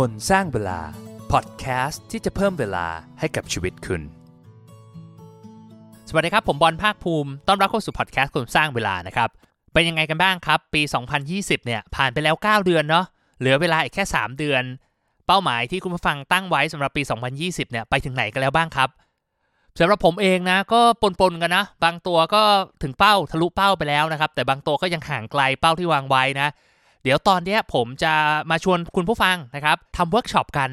คนสร้างเวลา พอดแคสต์ที่จะเพิ่มเวลาให้กับชีวิตคุณ สวัสดีครับ ผมบอลภาคภูมิ ต้อนรับเข้าสู่พอดแคสต์คนสร้างเวลานะครับ เป็นยังไงกันบ้างครับ ปี 2020 เนี่ย ผ่านไปแล้ว 9 เดือนเนาะ เหลือเวลาอีกแค่ 3 เดือน เป้าหมายที่คุณผู้ฟังตั้งไว้สำหรับปี 2020 เนี่ย ไปถึงไหนกันแล้วบ้างครับสำหรับผมเองนะ ก็ปนๆกันนะ บางตัวก็ถึงเป้าทะลุเป้าไปแล้วนะครับ แต่บางตัวก็ยังห่างไกลเป้าที่วางไว้นะ เดี๋ยวตอนนี้ผมจะมาชวนคุณผู้ฟังนะครับทำเวิร์กช็อปกัน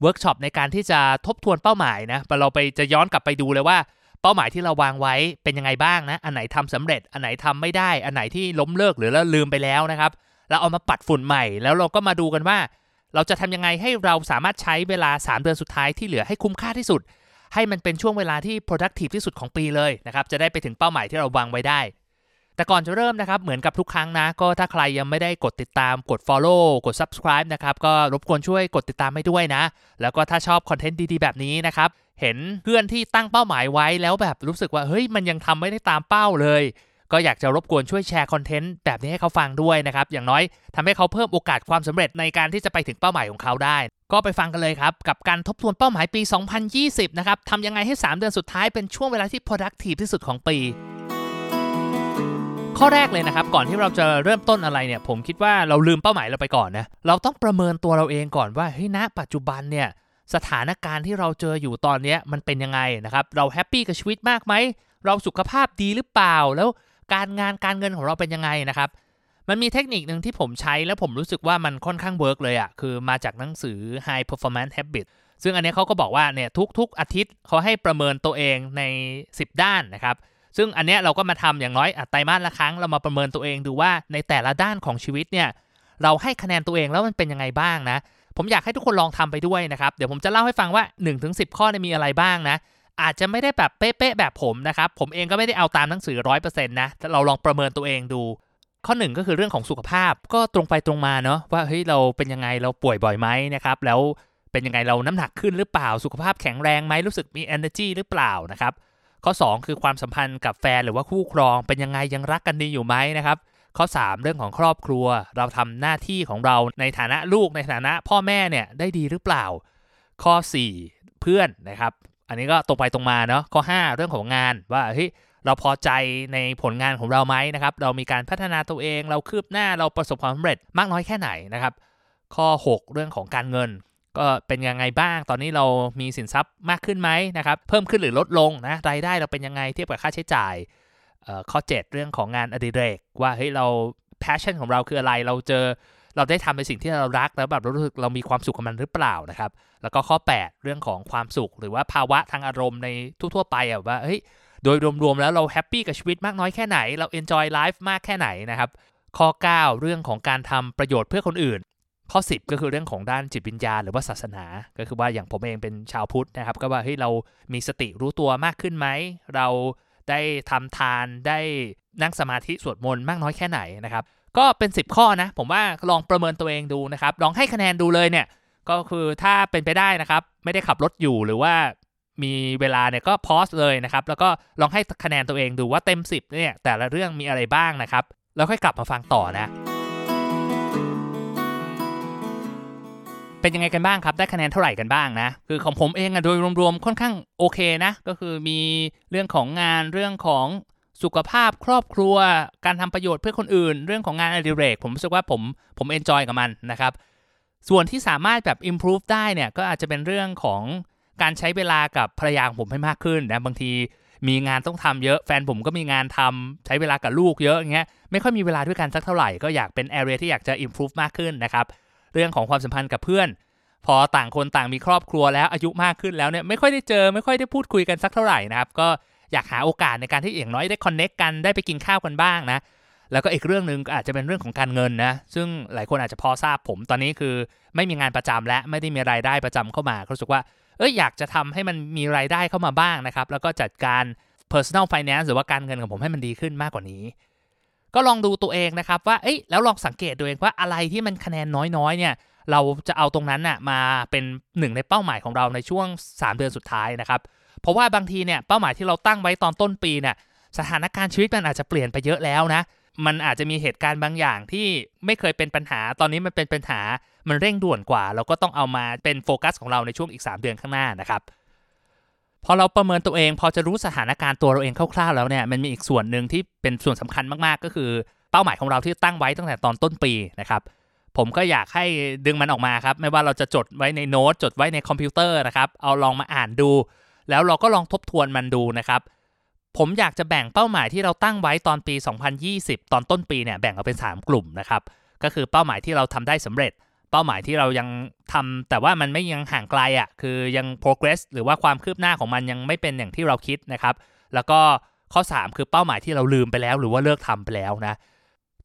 เวิร์กช็อปในการที่จะทบทวนเป้าหมายนะเราไปจะย้อนกลับไปดูเลยว่าเป้าหมายที่เราวางไว้เป็นยังไงบ้างนะ อันไหนทำสำเร็จ อันไหนทำไม่ได้ อันไหนที่ล้มเลิกหรือเราลืมไปแล้วนะครับ เราเอามาปัดฝุ่นใหม่ แล้วเราก็มาดูกันว่า เราจะทำยังไงให้เราสามารถใช้เวลา 3 เดือนสุดท้ายที่เหลือให้คุ้มค่าที่สุด ให้มันเป็นช่วงเวลาที่ productive ที่สุดของปีเลยนะครับ จะได้ไปถึงเป้าหมายที่เราวางไว้ได้ แต่ก่อนจะเริ่มนะครับ เหมือนกับทุกครั้งนะ ก็ถ้าใครยังไม่ได้กดติดตามกด follow กด subscribe นะครับ ก็รบกวนช่วยกดติดตามให้ด้วยนะ แล้วก็ถ้าชอบคอนเทนต์ดีๆ แบบนี้นะครับ เห็นเพื่อนที่ตั้งเป้าหมายไว้แล้วแบบรู้สึกว่าเฮ้ยมันยังทำไม่ได้ตามเป้าเลย ก็อยากจะรบกวนช่วยแชร์คอนเทนต์แบบนี้ให้เขาฟังด้วยนะครับ อย่างน้อยทำให้เขาเพิ่มโอกาสความสำเร็จในการที่จะไปถึงเป้าหมายของเขาได้ ก็ไปฟังกันเลยครับกับการทบทวนเป้าหมายปี 2020 นะครับทำยังไงให้ 3 เดือนสุดท้ายเป็นช่วงเวลาที่ productive ที่สุดของปี ข้อแรกเลยนะครับ ก่อนที่เราจะเริ่มต้นอะไรเนี่ย ผมคิดว่าเราลืมเป้าหมายเราไปก่อนนะ เราต้องประเมินตัวเราเองก่อนว่าเฮ้ยณปัจจุบันเนี่ยสถานการณ์ที่เราเจออยู่ตอนนี้มันเป็นยังไงนะครับ เราแฮปปี้กับชีวิตมากไหม เราสุขภาพดีหรือเปล่า แล้วการงานการเงินของเราเป็นยังไงนะครับ มันมีเทคนิคหนึ่งที่ผมใช้แล้วผมรู้สึกว่ามันค่อนข้าง work เลยอะ คือมาจากหนังสือ High Performance Habit ซึ่งอันนี้เขาก็บอกว่าเนี่ยทุกๆอาทิตย์เขาให้ประเมินตัวเองใน 10 ด้านนะครับ ซึ่งอันเนี้ยเราก็มาทำอย่างน้อยไตรมาสละครั้งเรามาประเมินตัวเองดูว่าในแต่ละด้านของชีวิตเนี่ยเราให้คะแนนตัวเองแล้วมันเป็นยังไงบ้างนะ ผมอยากให้ทุกคนลองทำไปด้วยนะครับเดี๋ยวผมจะเล่าให้ฟังว่า 1-10 ข้อเนี่ยมีอะไรบ้างนะ อาจจะไม่ได้แบบเป๊ะๆแบบผมนะครับผมเองก็ไม่ได้เอาตามหนังสือร้อยเปอร์เซ็นต์นะเราลองประเมินตัวเองดูข้อหนึ่งก็คือเรื่องของสุขภาพก็ตรงไปตรงมาเนาะว่าเฮ้ยเราเป็นยังไงเราป่วยบ่อยไหมนะครับแล้วเป็นยังไงเราน้ำหนักขึ้นหรือเปล่าสุขภาพแข็งแรงไหมรู้สึกมี energy หรือเปล่านะครับ ข้อ 2 คือความสัมพันธ์กับแฟนหรือว่าคู่ครอง เป็นยังไงยังรักกันดีอยู่ไหมนะครับ ข้อ 3 เรื่องของครอบครัว เราทำหน้าที่ของเราในฐานะลูกในฐานะพ่อแม่เนี่ยได้ดีหรือเปล่า ข้อ 4 เพื่อนนะครับ อันนี้ก็ตรงไปตรงมาเนาะข้อ 5 เรื่องของงานว่าเฮ้ยเราพอใจในผลงานของเราไหมนะครับ เรามีการพัฒนาตัวเอง เราคืบหน้าเราประสบความสำเร็จมากน้อยแค่ไหนนะครับ ข้อ 6 เรื่องของการเงิน ก็เป็นยังไงบ้าง ตอนนี้เรามีสินทรัพย์มากขึ้นไหมนะครับ เพิ่มขึ้นหรือลดลงนะ รายได้เราเป็นยังไงเทียบกับค่าใช้จ่ายข้อ 7 เรื่องของงานอดิเรก ว่าเฮ้ยเรา passion ของเราคืออะไร เราเจอเราได้ทำในสิ่งที่เรารักแล้วแบบรู้สึกเรามีความสุขกับมันหรือเปล่านะครับ แล้วก็ข้อ 8 เรื่องของความสุข หรือว่าภาวะทางอารมณ์ในทั่วๆไปอะว่าเฮ้ยโดยรวมๆแล้วเราแฮปปี้กับชีวิตมากน้อยแค่ไหน เรา enjoy life มากแค่ไหนนะครับข้อ 9 เรื่องของการทำประโยชน์เพื่อคนอื่น ข้อ 10 ก็คือเรื่องของด้านจิตวิญญาณหรือว่าศาสนา ก็คือว่าอย่างผมเองเป็นชาวพุทธนะครับ ก็ว่าเฮ้ยเรามีสติรู้ตัวมากขึ้นไหม เราได้ทำทานได้นั่งสมาธิสวดมนต์มากน้อยแค่ไหนนะครับ ก็เป็น 10 ข้อนะ ผมว่าลองประเมินตัวเองดูนะครับ ลองให้คะแนนดูเลยเนี่ย ก็คือถ้าเป็นไปได้นะครับ ไม่ได้ขับรถอยู่หรือว่ามีเวลาเนี่ยก็พอสเลยนะครับ แล้วก็ลองให้คะแนนตัวเองดูว่าเต็ม 10เนี่ยแต่ละเรื่องมีอะไรบ้างนะครับ แล้วค่อยกลับมาฟังต่อนะ เป็นยังไงกันบ้างครับ ได้คะแนนเท่าไหร่กันบ้างนะ คือของผมเองอะโดยรวมๆ ค่อนข้างโอเคนะ ก็คือมีเรื่องของงานเรื่องของสุขภาพครอบครัว การทำประโยชน์เพื่อคนอื่น เรื่องของงานอดิเรก ผมรู้สึกว่าผมผมเอนจอยกับมันนะครับ ส่วนที่สามารถแบบ improve ได้เนี่ยก็อาจจะเป็นเรื่องของการใช้เวลากับภรรยาของผมให้มากขึ้นนะบางทีมีงานต้องทำเยอะแฟนผมก็มีงานทำใช้เวลากับลูกเยอะอย่างเงี้ยไม่ค่อยมีเวลาด้วยกันสักเท่าไหร่ก็อยากเป็น area ที่อยากจะ improve มากขึ้นนะครับ เรื่องของความสัมพันธ์กับเพื่อน พอต่างคนต่างมีครอบครัวแล้วอายุมากขึ้นแล้วเนี่ยไม่ค่อยได้เจอไม่ค่อยได้พูดคุยกันสักเท่าไหร่นะครับก็อยากหาโอกาสในการที่อย่างน้อยได้ connect กันได้ไปกินข้าวกันบ้างนะแล้วก็อีกเรื่องหนึ่งอาจจะเป็นเรื่องของการเงินนะซึ่งหลายคนอาจจะพอทราบผมตอนนี้คือไม่มีงานประจำและไม่ได้มีรายได้ประจำเข้ามารู้สึกว่าเอออยากจะทำให้มันมีรายได้เข้ามาบ้างนะครับแล้วก็จัดการ personal finance หรือว่าการเงินของผมให้มันดีขึ้นมากกว่านี้ ก็ลองดูตัวเองนะครับว่าเอ้ยแล้วลองสังเกตตัวเองว่าอะไรที่มันคะแนนน้อยๆเนี่ยเราจะเอาตรงนั้นน่ะมาเป็นหนึ่งในเป้าหมายของเราในช่วง 3 เดือนสุดท้ายนะครับเพราะว่าบางทีเนี่ยเป้าหมายที่เราตั้งไว้ตอนต้นปีเนี่ยสถานการณ์ชีวิตมันอาจจะเปลี่ยนไปเยอะแล้วนะมันอาจจะมีเหตุการณ์บางอย่างที่ไม่เคยเป็นปัญหา ตอนนี้มันเป็นปัญหา มันเร่งด่วนกว่า เราก็ต้องเอามาเป็นโฟกัสของเราในช่วงอีก 3 เดือนข้างหน้านะครับ พอเราประเมินตัวเอง พอจะรู้สถานการณ์ตัวเราเองคร่าวๆแล้วเนี่ยมันมีอีกส่วนหนึ่งที่เป็นส่วนสำคัญมากๆ ก็คือเป้าหมายของเราที่ตั้งไว้ตั้งแต่ตอนต้นปีนะครับผมก็อยากให้ดึงมันออกมาครับ ไม่ว่าเราจะจดไว้ในโน้ตจดไว้ในคอมพิวเตอร์นะครับ เอาลองมาอ่านดู แล้วเราก็ลองทบทวนมันดูนะครับ ผมอยากจะแบ่งเป้าหมายที่เราตั้งไว้ตอนปี 2020 ตอนต้นปีเนี่ยแบ่งออกเป็น 3 กลุ่มนะครับ ก็คือเป้าหมายที่เราทำได้สำเร็จ เป้าหมายที่เรายังทำแต่ว่ามันไม่ยังห่างไกลอะ่ะคือยัง progress หรือว่าความคืบหน้าของมันยังไม่เป็นอย่างที่เราคิดนะครับ แล้วก็ข้อ 3 คือเป้าหมายที่เราลืมไปแล้ว หรือว่าเลิกทำไปแล้วนะ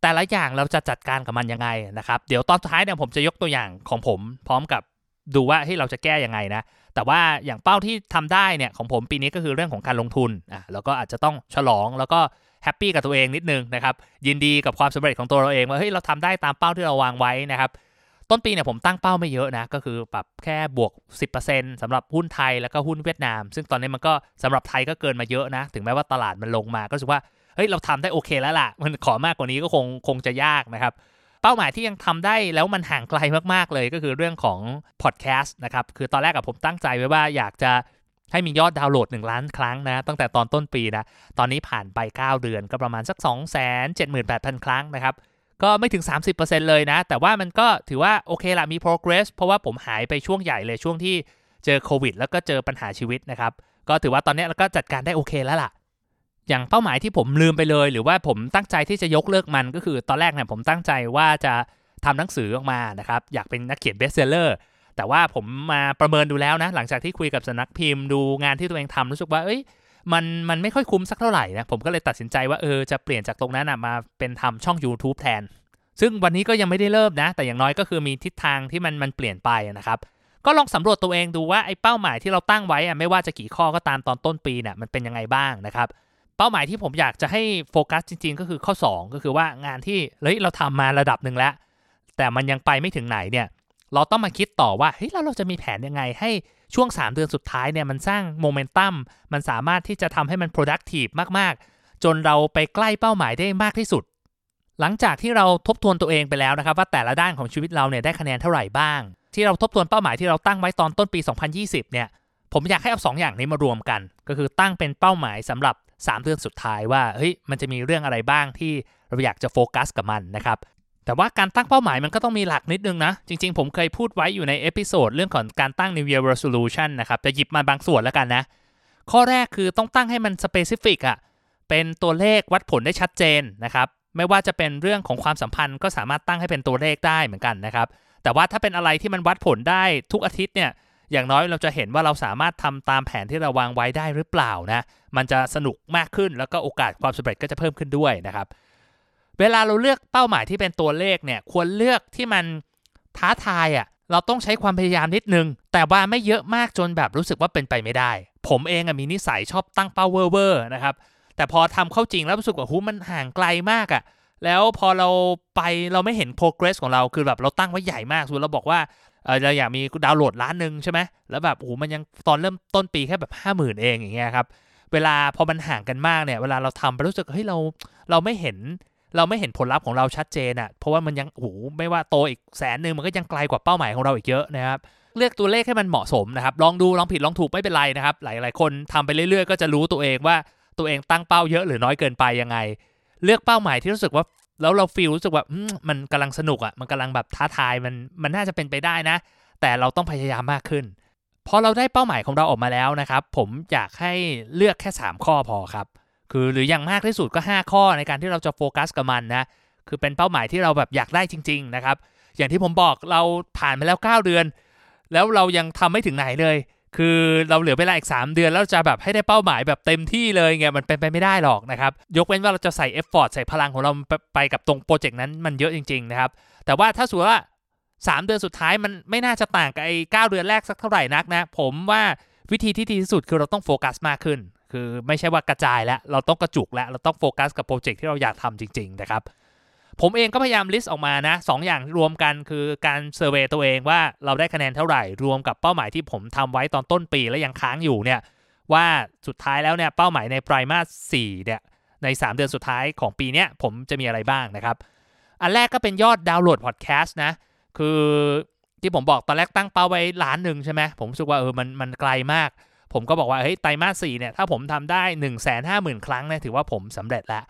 แต่ละอย่างเราจะจัดการกับมันยังไงนะครับ เดี๋ยวตอนท้ายเนี่ยผมจะยกตัวอย่างของผม พร้อมกับดูว่าให้เราจะแก้ยังไงนะ แต่ว่าอย่างเป้าที่ทำได้เนี่ยของผมปีนี้ก็คือเรื่องของการลงทุนอะแล้วก็อาจจะต้องฉลองแล้วก็แฮปปี้กับตัวเองนิดนึงนะครับยินดีกับความสำเร็จของตัวเราเองว่าเฮ้ยเราทำได้ตามเป้าที่เราวางไว้นะครับ ต้นปีเนี่ยผมตั้งเป้าไม่เยอะนะ ก็คือปรับแค่บวก 10%สำหรับหุ้นไทยแล้วก็หุ้นเวียดนาม ซึ่งตอนนี้มันก็สำหรับไทยก็เกินมาเยอะนะ ถึงแม้ว่าตลาดมันลงมา ก็รู้สึกว่าเฮ้ยเราทำได้โอเคแล้วล่ะ มันขอมากกว่านี้ก็คงคงจะยากนะครับ เป้าหมายที่ยังทำได้แล้วมันห่างไกลมากๆเลยก็คือเรื่องของพอดแคสต์นะครับ คือตอนแรกกับผมตั้งใจไว้ว่าอยากจะให้มียอดดาวน์โหลด 1 ล้านครั้งนะ ตั้งแต่ตอนต้นปีนะ ตอนนี้ผ่านไป 9 เดือนก็ประมาณสัก 2 7 8 0 0 0 ครั้งนะครับ ก็ไม่ถึง 30%เลยนะ แต่ว่ามันก็ถือว่าโอเคละมี progress เพราะว่าผมหายไปช่วงใหญ่เลยช่วงที่เจอโควิด แล้วก็เจอปัญหาชีวิตนะครับ ก็ถือว่าตอนนี้เราก็จัดการได้โอเคแล้วล่ะ อย่างเป้าหมายที่ผมลืมไปเลย หรือว่าผมตั้งใจที่จะยกเลิกมันก็คือตอนแรกเนี่ยผมตั้งใจว่าจะทำหนังสือออกมานะครับ อยากเป็นนักเขียน best seller แต่ว่าผมมาประเมินดูแล้วนะ หลังจากที่คุยกับสำนักพิมพ์ดูงานที่ตัวเองทำรู้สึกว่าเอ้ย มันมันไม่ค่อยคุ้มสักเท่าไหร่นะผมก็เลยตัดสินใจว่าเออจะเปลี่ยนจากตรงนั้นนะมาเป็นทำช่อง YouTube แทน ซึ่งวันนี้ก็ยังไม่ได้เริ่มนะ แต่อย่างน้อยก็คือมีทิศทางที่มันมันเปลี่ยนไปนะครับก็ลองสำรวจตัวเองดูว่าไอ้เป้าหมายที่เราตั้งไว้อะไม่ว่าจะกี่ข้อก็ตามตอนต้นปีเนี่ยมันเป็นยังไงบ้างนะครับเป้าหมายที่ผมอยากจะให้โฟกัสจริง ๆ ก็คือข้อ 2 ก็คือว่างานที่เฮ้ยเราทำมาระดับหนึ่งแล้ว แต่มันยังไปไม่ถึงไหนเนี่ย เราต้องมาคิดต่อว่าเฮ้ยแล้วเราจะมีแผนยังไงให้ช่วง 3 เดือนสุดท้ายเนี่ยมันสร้างโมเมนตัมมันสามารถที่จะทำให้มัน productive มากๆ จนเราไปใกล้เป้าหมายได้มากที่สุด หลังจากที่เราทบทวนตัวเองไปแล้วนะครับ ว่าแต่ละด้านของชีวิตเราเนี่ยได้คะแนนเท่าไหร่บ้าง ที่เราทบทวนเป้าหมายที่เราตั้งไว้ตอนต้นปี 2020 เนี่ยผมอยากให้เอา2ออย่างนี้มารวมกัน ก็คือตั้งเป็นเป้าหมายสำหรับ 3 เดือนสุดท้ายว่าเฮ้ยมันจะมีเรื่องอะไรบ้างที่เราอยากจะโฟกัสกับมันนะครับ แต่ว่าการตั้งเป้าหมายมันก็ต้องมีหลักนิดนึงนะ จริงๆ ผมเคยพูดไว้อยู่ใน episode เรื่องของการตั้ง New Year Resolution นะครับ จะหยิบมาบางส่วนแล้วกันนะ ข้อแรกคือต้องตั้งให้มัน specific อะเป็นตัวเลขวัดผลได้ชัดเจนนะครับ ไม่ว่าจะเป็นเรื่องของความสัมพันธ์ก็สามารถตั้งให้เป็นตัวเลขได้เหมือนกันนะครับ แต่ว่าถ้าเป็นอะไรที่มันวัดผลได้ทุกอาทิตย์เนี่ย อย่างน้อยเราจะเห็นว่าเราสามารถทำตามแผนที่เราวางไว้ได้หรือเปล่านะ มันจะสนุกมากขึ้นแล้วก็โอกาสความสำเร็จก็จะเพิ่มขึ้นด้วยนะครับ เวลาเราเลือกเป้าหมายที่เป็นตัวเลขเนี่ยควรเลือกที่มันท้าทายอะ่ะเราต้องใช้ความพยายามนิดนึง แต่ว่าไม่เยอะมากจนแบบรู้สึกว่าเป็นไปไม่ได้ ผมเองอะมีนิสัยชอบตั้งเป้าเวอร์นะครับ แต่พอทำเข้าจริงแล้วรู้สึกว่าหูมันห่างไกลมากอะ่ะแล้วพอเราไปเราไม่เห็น progress ของเราคือแบบเราตั้งไว้ใหญ่มากสมมติเราบอกว่าเออเราอยากมีดาวน์โหลดล้านหนึ่งใช่ไหมแล้วแบบโอ้โหมันยังตอนเริ่มต้นปีแค่แบบห้าหมื่นเองอย่างเงี้ยครับเวลาพอมันห่างกันมากเนี่ยเวลาเราทำไปรู้สึกเฮ้ยเราเราไม่เห็น เราไม่เห็นผลลัพธ์ของเราชัดเจนอะ่ะเพราะว่ามันยังโอ้โหไม่ว่าโตอีกแสนหนึ่งมันก็ยังไกลกว่าเป้าหมายของเราอีกเยอะนะครับเลือกตัวเลขให้มันเหมาะสมนะครับลองดูลองผิดลองถูกไม่เป็นไรนะครับ หลาย ๆ คนทำไปเรื่อยๆ ก็จะรู้ตัวเองว่าตัวเองตั้งเป้าเยอะหรือน้อยเกินไปยังไง เลือกเป้าหมายที่รู้สึกว่าแล้วเราฟีลรู้สึกว่ามันกำลังสนุกอะ่ะมันกำลังแบบท้าทายมันมันน่าจะเป็นไปได้นะ แต่เราต้องพยายามมากขึ้นพอเราได้เป้าหมายของเราออกมาแล้วนะครับ ผมอยากให้เลือกแค่ 3 ข้อพอครับ คือหรืออย่างมากที่สุดก็ 5 ข้อในการที่เราจะโฟกัสกับมันนะ คือเป็นเป้าหมายที่เราแบบอยากได้จริง ๆ นะครับ อย่างที่ผมบอกเราผ่านมาแล้ว 9 เดือน แล้วเรายังทำไม่ถึงไหนเลย คือเราเหลือเวลาอีก 3 เดือน แล้วจะแบบให้ได้เป้าหมายแบบเต็มที่เลยไงมันเป็นไปไม่ได้หรอกนะครับ ยกเว้นว่าเราจะใส่ effort ใส่พลังของเราไปกับตรงโปรเจกต์นั้นมันเยอะจริง ๆ นะครับ แต่ว่าถ้าสมมติว่า 3 เดือนสุดท้ายมันไม่น่าจะต่างกับไอ้เก้าเดือนแรกสักเท่าไหร่นักนะ ผมว่าวิธีที่ดีที่สุดคือเราต้องโฟกัสมากขึ้น คือไม่ใช่ว่ากระจายแล้ว เราต้องกระจุกแล้ว เราต้องโฟกัสกับโปรเจกต์ที่เราอยากทำจริง ๆ นะครับ ผมเองก็พยายาม list ออกมานะสองอย่างรวมกันคือการ survey ตัวเองว่าเราได้คะแนนเท่าไหร่ รวมกับเป้าหมายที่ผมทำไว้ตอนต้นปีแล้วยังค้างอยู่เนี่ย ว่าสุดท้ายแล้วเนี่ยเป้าหมายในไตรมาส4เนี่ยใน 3 เดือนสุดท้ายของปีนี้ผมจะมีอะไรบ้างนะครับ อันแรกก็เป็นยอดดาวน์โหลดพอดแคสต์นะ คือที่ผมบอกตอนแรกตั้งเป้าไว้ล้านหนึ่งใช่ไหมผมรู้สึกว่าเออมันมันไกลมาก ผมก็บอกว่าเฮ้ยไตรมาสสี่เนี่ยถ้าผมทำได้ 1 5 0 0 0 0 ครั้งเนี่ยถือว่าผมสำเร็จแล้ว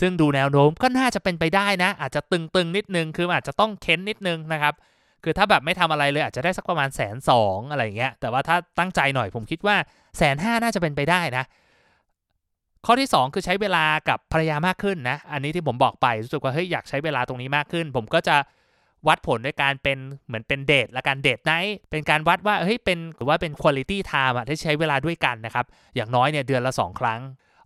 ซึ่งดูแนวโน้มก็น่าจะเป็นไปได้นะ อาจจะตตึงๆนิดนึงคืออาจจะต้องเค้นนิดนึงนะครับคือถ้าแบบไม่ทำอะไรเลยอาจจะได้สักประมาณแสนสองอะไรอย่างเงี้ยแต่ว่าถ้าตั้งใจหน่อยผมคิดว่าแสนห้าน่าจะเป็นไปได้นะ ข้อที่ 2 คือใช้เวลากับภรรยามากขึ้นนะ อันนี้ที่ผมบอกไปรู้สึกว่าเฮ้ยอยากใช้เวลาตรงนี้มากขึ้น ผมก็จะ วัดผลด้วยการเป็นเหมือนเป็นเดทและการ date night เป็นการวัดว่าเฮ้ยเป็นหรือว่าเป็น quality time อะที่ใช้เวลาด้วยกันนะครับ อย่างน้อยเนี่ยเดือนละ 2 ครั้ง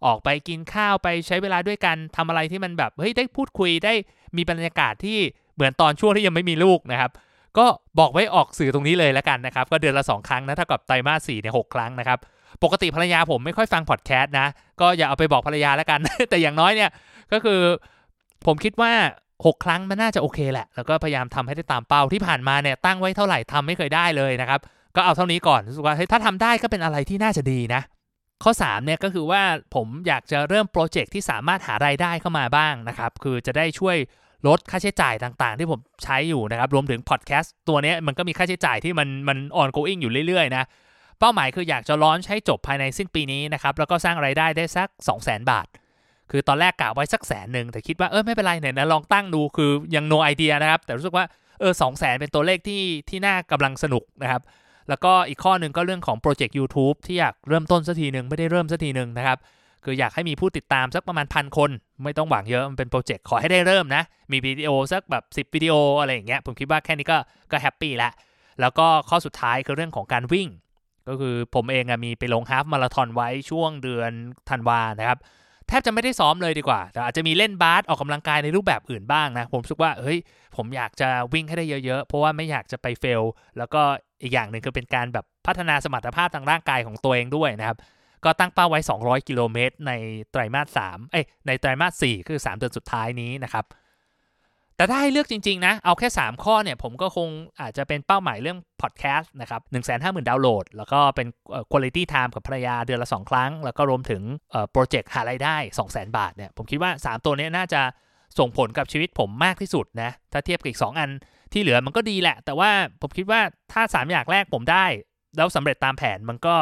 ออกไปกินข้าวไปใช้เวลาด้วยกันทำอะไรที่มันแบบเฮ้ยได้พูดคุยได้มีบรรยากาศที่เหมือนตอนช่วงที่ยังไม่มีลูกนะครับ ก็บอกไว้ออกสื่อตรงนี้เลยแล้วกันนะครับ ก็เดือนละ 2 ครั้งนะเท่ากับไตรมาสสี่เนี่ยหครั้งนะครับปกติภรรยาผมไม่ค่อยฟังพอดแคสต์นะ ก็อย่าเอาไปบอกภรรยาแล้วกัน แต่อย่างน้อยเนี่ยก็คือผมคิดว่า 6 ครั้งมันน่าจะโอเคแหละ แล้วก็พยายามทำให้ได้ตามเป้าที่ผ่านมาเนี่ยตั้งไว้เท่าไหร่ทำไม่เคยได้เลยนะครับ ก็เอาเท่านี้ก่อนรู้สึกว่าถ้าทำได้ก็เป็นอะไรที่น่าจะดีนะ ข้อ3เนี่ยก็คือว่าผมอยากจะเริ่มโปรเจกต์ที่สามารถหารายได้เข้ามาบ้างนะครับ คือจะได้ช่วยลดค่าใช้จ่ายต่างๆ ที่ผมใช้อยู่นะครับ รวมถึงพอดแคสต์ตัวนี้มันก็มีค่าใช้จ่ายที่มันมัน ongoing อยู่เรื่อยๆนะเป้าหมายคืออยากจะร้อนใช้จบภายในสิ้นปีนี้นะครับแล้วก็สร้างไรายได้ได้สัก 2 0 0 0 0 0 บาท คือตอนแรกกะไว้สักแสนหนึ่งแต่คิดว่าเออไม่เป็นไรเนี่ยนะลองตั้งดูคือยัง no idea นะครับ แต่รู้สึกว่าเออสองแสนเป็นตัวเลขที่ที่น่ากำลังสนุกนะครับ แล้วก็อีกข้อหนึ่งก็เรื่องของโปรเจกต์ YouTube ที่อยากเริ่มต้นสักทีหนึ่งไม่ได้เริ่มสักทีหนึ่งนะครับคืออยากให้มีผู้ติดตามสักประมาณพันคน ไม่ต้องหวังเยอะมันเป็นโปรเจกต์ขอให้ได้เริ่มนะ มีวิดีโอสักแบบ10วิดีโออะไรอย่างเงี้ยผมคิดว่าแค่นี้ก็ก็แฮปปี้ละแล้วก็ข้อสุดท้ายคือเรื่องของการวิ่ง ก็คือผมเองมีไปลง half marathon ไว้ช่วงเดือนธันวานะครับ แทบจะไม่ได้ซ้อมเลยดีกว่า แต่อาจจะมีเล่นบาสออกกำลังกายในรูปแบบอื่นบ้างนะ ผมรู้สึกว่าเฮ้ยผมอยากจะวิ่งให้ได้เยอะๆ เพราะว่าไม่อยากจะไปเฟล แล้วก็อีกอย่างหนึ่งคือเป็นการแบบพัฒนาสมรรถภาพทางร่างกายของตัวเองด้วยนะครับ ก็ตั้งเป้าไว้ 200 กิโลเมตรในไตรมาส3เอ้ยในไตรมาส4คือ 3 เดือนสุดท้ายนี้นะครับ แต่ถ้าให้เลือกจริง ๆ นะ เอาแค่ 3 ข้อเนี่ย ผมก็คงอาจจะเป็นเป้าหมายเรื่องพอดแคสต์นะครับ1 5 0 0 0 0ดาวน์โหลด แล้วก็เป็น quality time กับภรรยาเดือนละ 2 ครั้ง แล้วก็รวมถึงโปรเจกต์หารายได้ 200,000 บาทเนี่ย ผมคิดว่า 3 ตัวนี้น่าจะส่งผลกับชีวิตผมมากที่สุดนะ ถ้าเทียบกับอีก 2 อันที่เหลือมันก็ดีแหละ แต่ว่าผมคิดว่าถ้า 3 อย่างแรกผมได้ แล้วสำเร็จตามแผนมันก็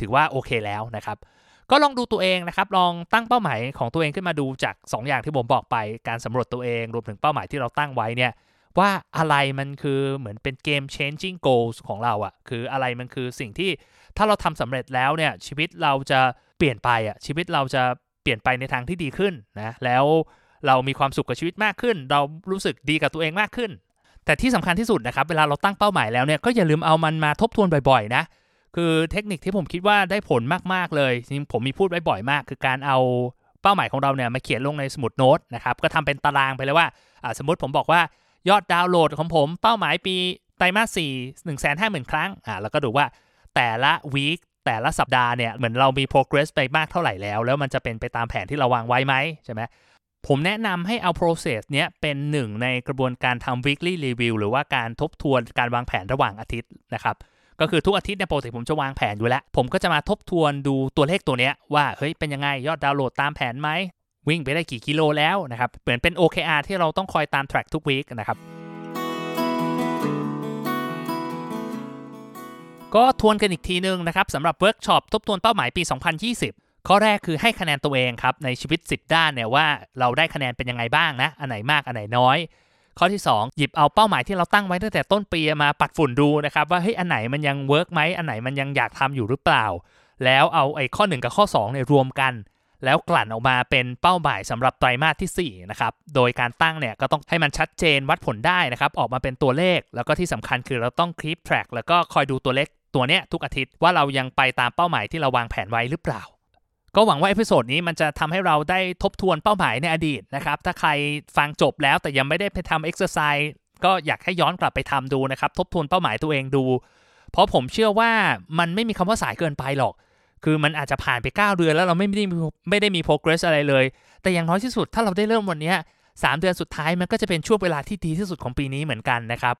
ถือว่าโอเคแล้วนะครับ ก็ลองดูตัวเองนะครับ ลองตั้งเป้าหมายของตัวเองขึ้นมาดูจาก 2 อย่างที่ผมบอกไป การสำรวจตัวเองรวมถึงเป้าหมายที่เราตั้งไว้เนี่ยว่าอะไรมันคือเหมือนเป็น game changing goals ของเราอะคืออะไรมันคือสิ่งที่ถ้าเราทำสำเร็จแล้วเนี่ยชีวิตเราจะเปลี่ยนไปอะชีวิตเราจะเปลี่ยนไปในทางที่ดีขึ้นนะแล้วเรามีความสุขกับชีวิตมากขึ้น เรารู้สึกดีกับตัวเองมากขึ้น แต่ที่สำคัญที่สุดนะครับ เวลาเราตั้งเป้าหมายแล้วเนี่ยก็อย่าลืมเอามันมาทบทวนบ่อยๆนะ คือเทคนิคที่ผมคิดว่าได้ผลมาก ๆ เลยจริงผมมีพูดไว้บ่อยมาก คือการเอาเป้าหมายของเราเนี่ยมาเขียนลงในสมุดโน้ตนะครับก็ทำเป็นตารางไปเลยว่าสมมติผมบอกว่ายอดดาวน์โหลดของผมเป้าหมายปีไตรมาสสี่หนึ่งแสนห้าหมื่นครั้งอ่าแล้วก็ดูว่าแต่ละวีคแต่ละสัปดาห์เนี่ยเหมือนเรามี progress ไปมากเท่าไหร่แล้ว แล้วมันจะเป็นไปตามแผนที่เราวางไว้ไหมใช่ไหมผมแนะนำให้เอา process เนี้ยเป็นหนึ่งในกระบวนการทำ weekly review หรือว่าการทบทวนการวางแผนระหว่างอาทิตย์นะครับ ก็คือทุกอาทิตย์เนี่ยปกติผมจะวางแผนอยู่แล้ว ผมก็จะมาทบทวนดูตัวเลขตัวเนี้ยว่าเฮ้ยเป็นยังไงยอดดาวน์โหลดตามแผนไหมวิ่งไปได้กี่กิโลแล้วนะครับเหมือนเป็น OKR ที่เราต้องคอยตาม track ทุกวีคนะครับก็ทวนกันอีกทีนึงนะครับสำหรับเวิร์กช็อปทบทวนเป้าหมายปี 2020 ข้อแรกคือให้คะแนนตัวเองครับ ในชีวิต 10 ด้านเนี่ยว่าเราได้คะแนนเป็นยังไงบ้างนะ อันไหนมาก อันไหนน้อย ข้อที่ 2 หยิบเอาเป้าหมายที่เราตั้งไว้ตั้งแต่ต้นปีมาปัดฝุ่นดูนะครับว่าเฮ้ยอันไหนมันยัง work ไหมอันไหนมันยังอยากทำอยู่หรือเปล่า แล้วเอาไอ้ข้อ 1 กับข้อ2เนี่ยรวมกัน แล้วกลั่นออกมาเป็นเป้าหมายสำหรับไตรมาสที่4นะครับโดยการตั้งเนี่ยก็ต้องให้มันชัดเจนวัดผลได้นะครับออกมาเป็นตัวเลข แล้วก็ที่สำคัญคือเราต้อง keep track แล้วก็คอยดูตัวเลขตัวเนี้ยทุกอาทิตย์ว่าเรายังไปตามเป้าหมายที่เราวางแผนไว้หรือเปล่า ก็หวังว่า episode นี้มันจะทำให้เราได้ทบทวนเป้าหมายในอดีตนะครับ ถ้าใครฟังจบแล้วแต่ยังไม่ได้ไปทำเอ็กซ์ไซส์ก็อยากให้ย้อนกลับไปทำดูนะครับ ทบทวนเป้าหมายตัวเองดู เพราะผมเชื่อว่ามันไม่มีคำว่าสายเกินไปหรอก คือมันอาจจะผ่านไป 9 เดือนแล้วเราไม่ได้ไม่ได้มี progress อะไรเลย แต่อย่างน้อยที่สุดถ้าเราได้เริ่มวันนี้3เดือนสุดท้ายมันก็จะเป็นช่วงเวลาที่ดีที่สุดของปีนี้เหมือนกันนะครับ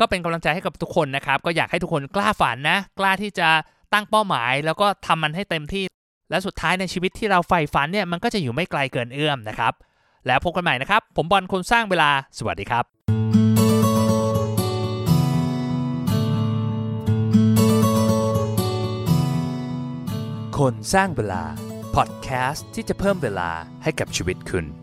ก็เป็นกำลังใจให้กับทุกคนนะครับ ก็อยากให้ทุกคนกล้าฝันนะ กล้าที่จะตั้งเป้าหมาย แล้วก็ทำมันให้เต็มที่ และสุดท้ายในชีวิตที่เราใฝ่ฝันเนี่ยมันก็จะอยู่ไม่ไกลเกินเอื้อมนะครับ แล้วพบกันใหม่นะครับ ผมบอลคนสร้างเวลาสวัสดีครับคนสร้างเวลา พอดแคสต์ที่จะเพิ่มเวลาให้กับชีวิตคุณ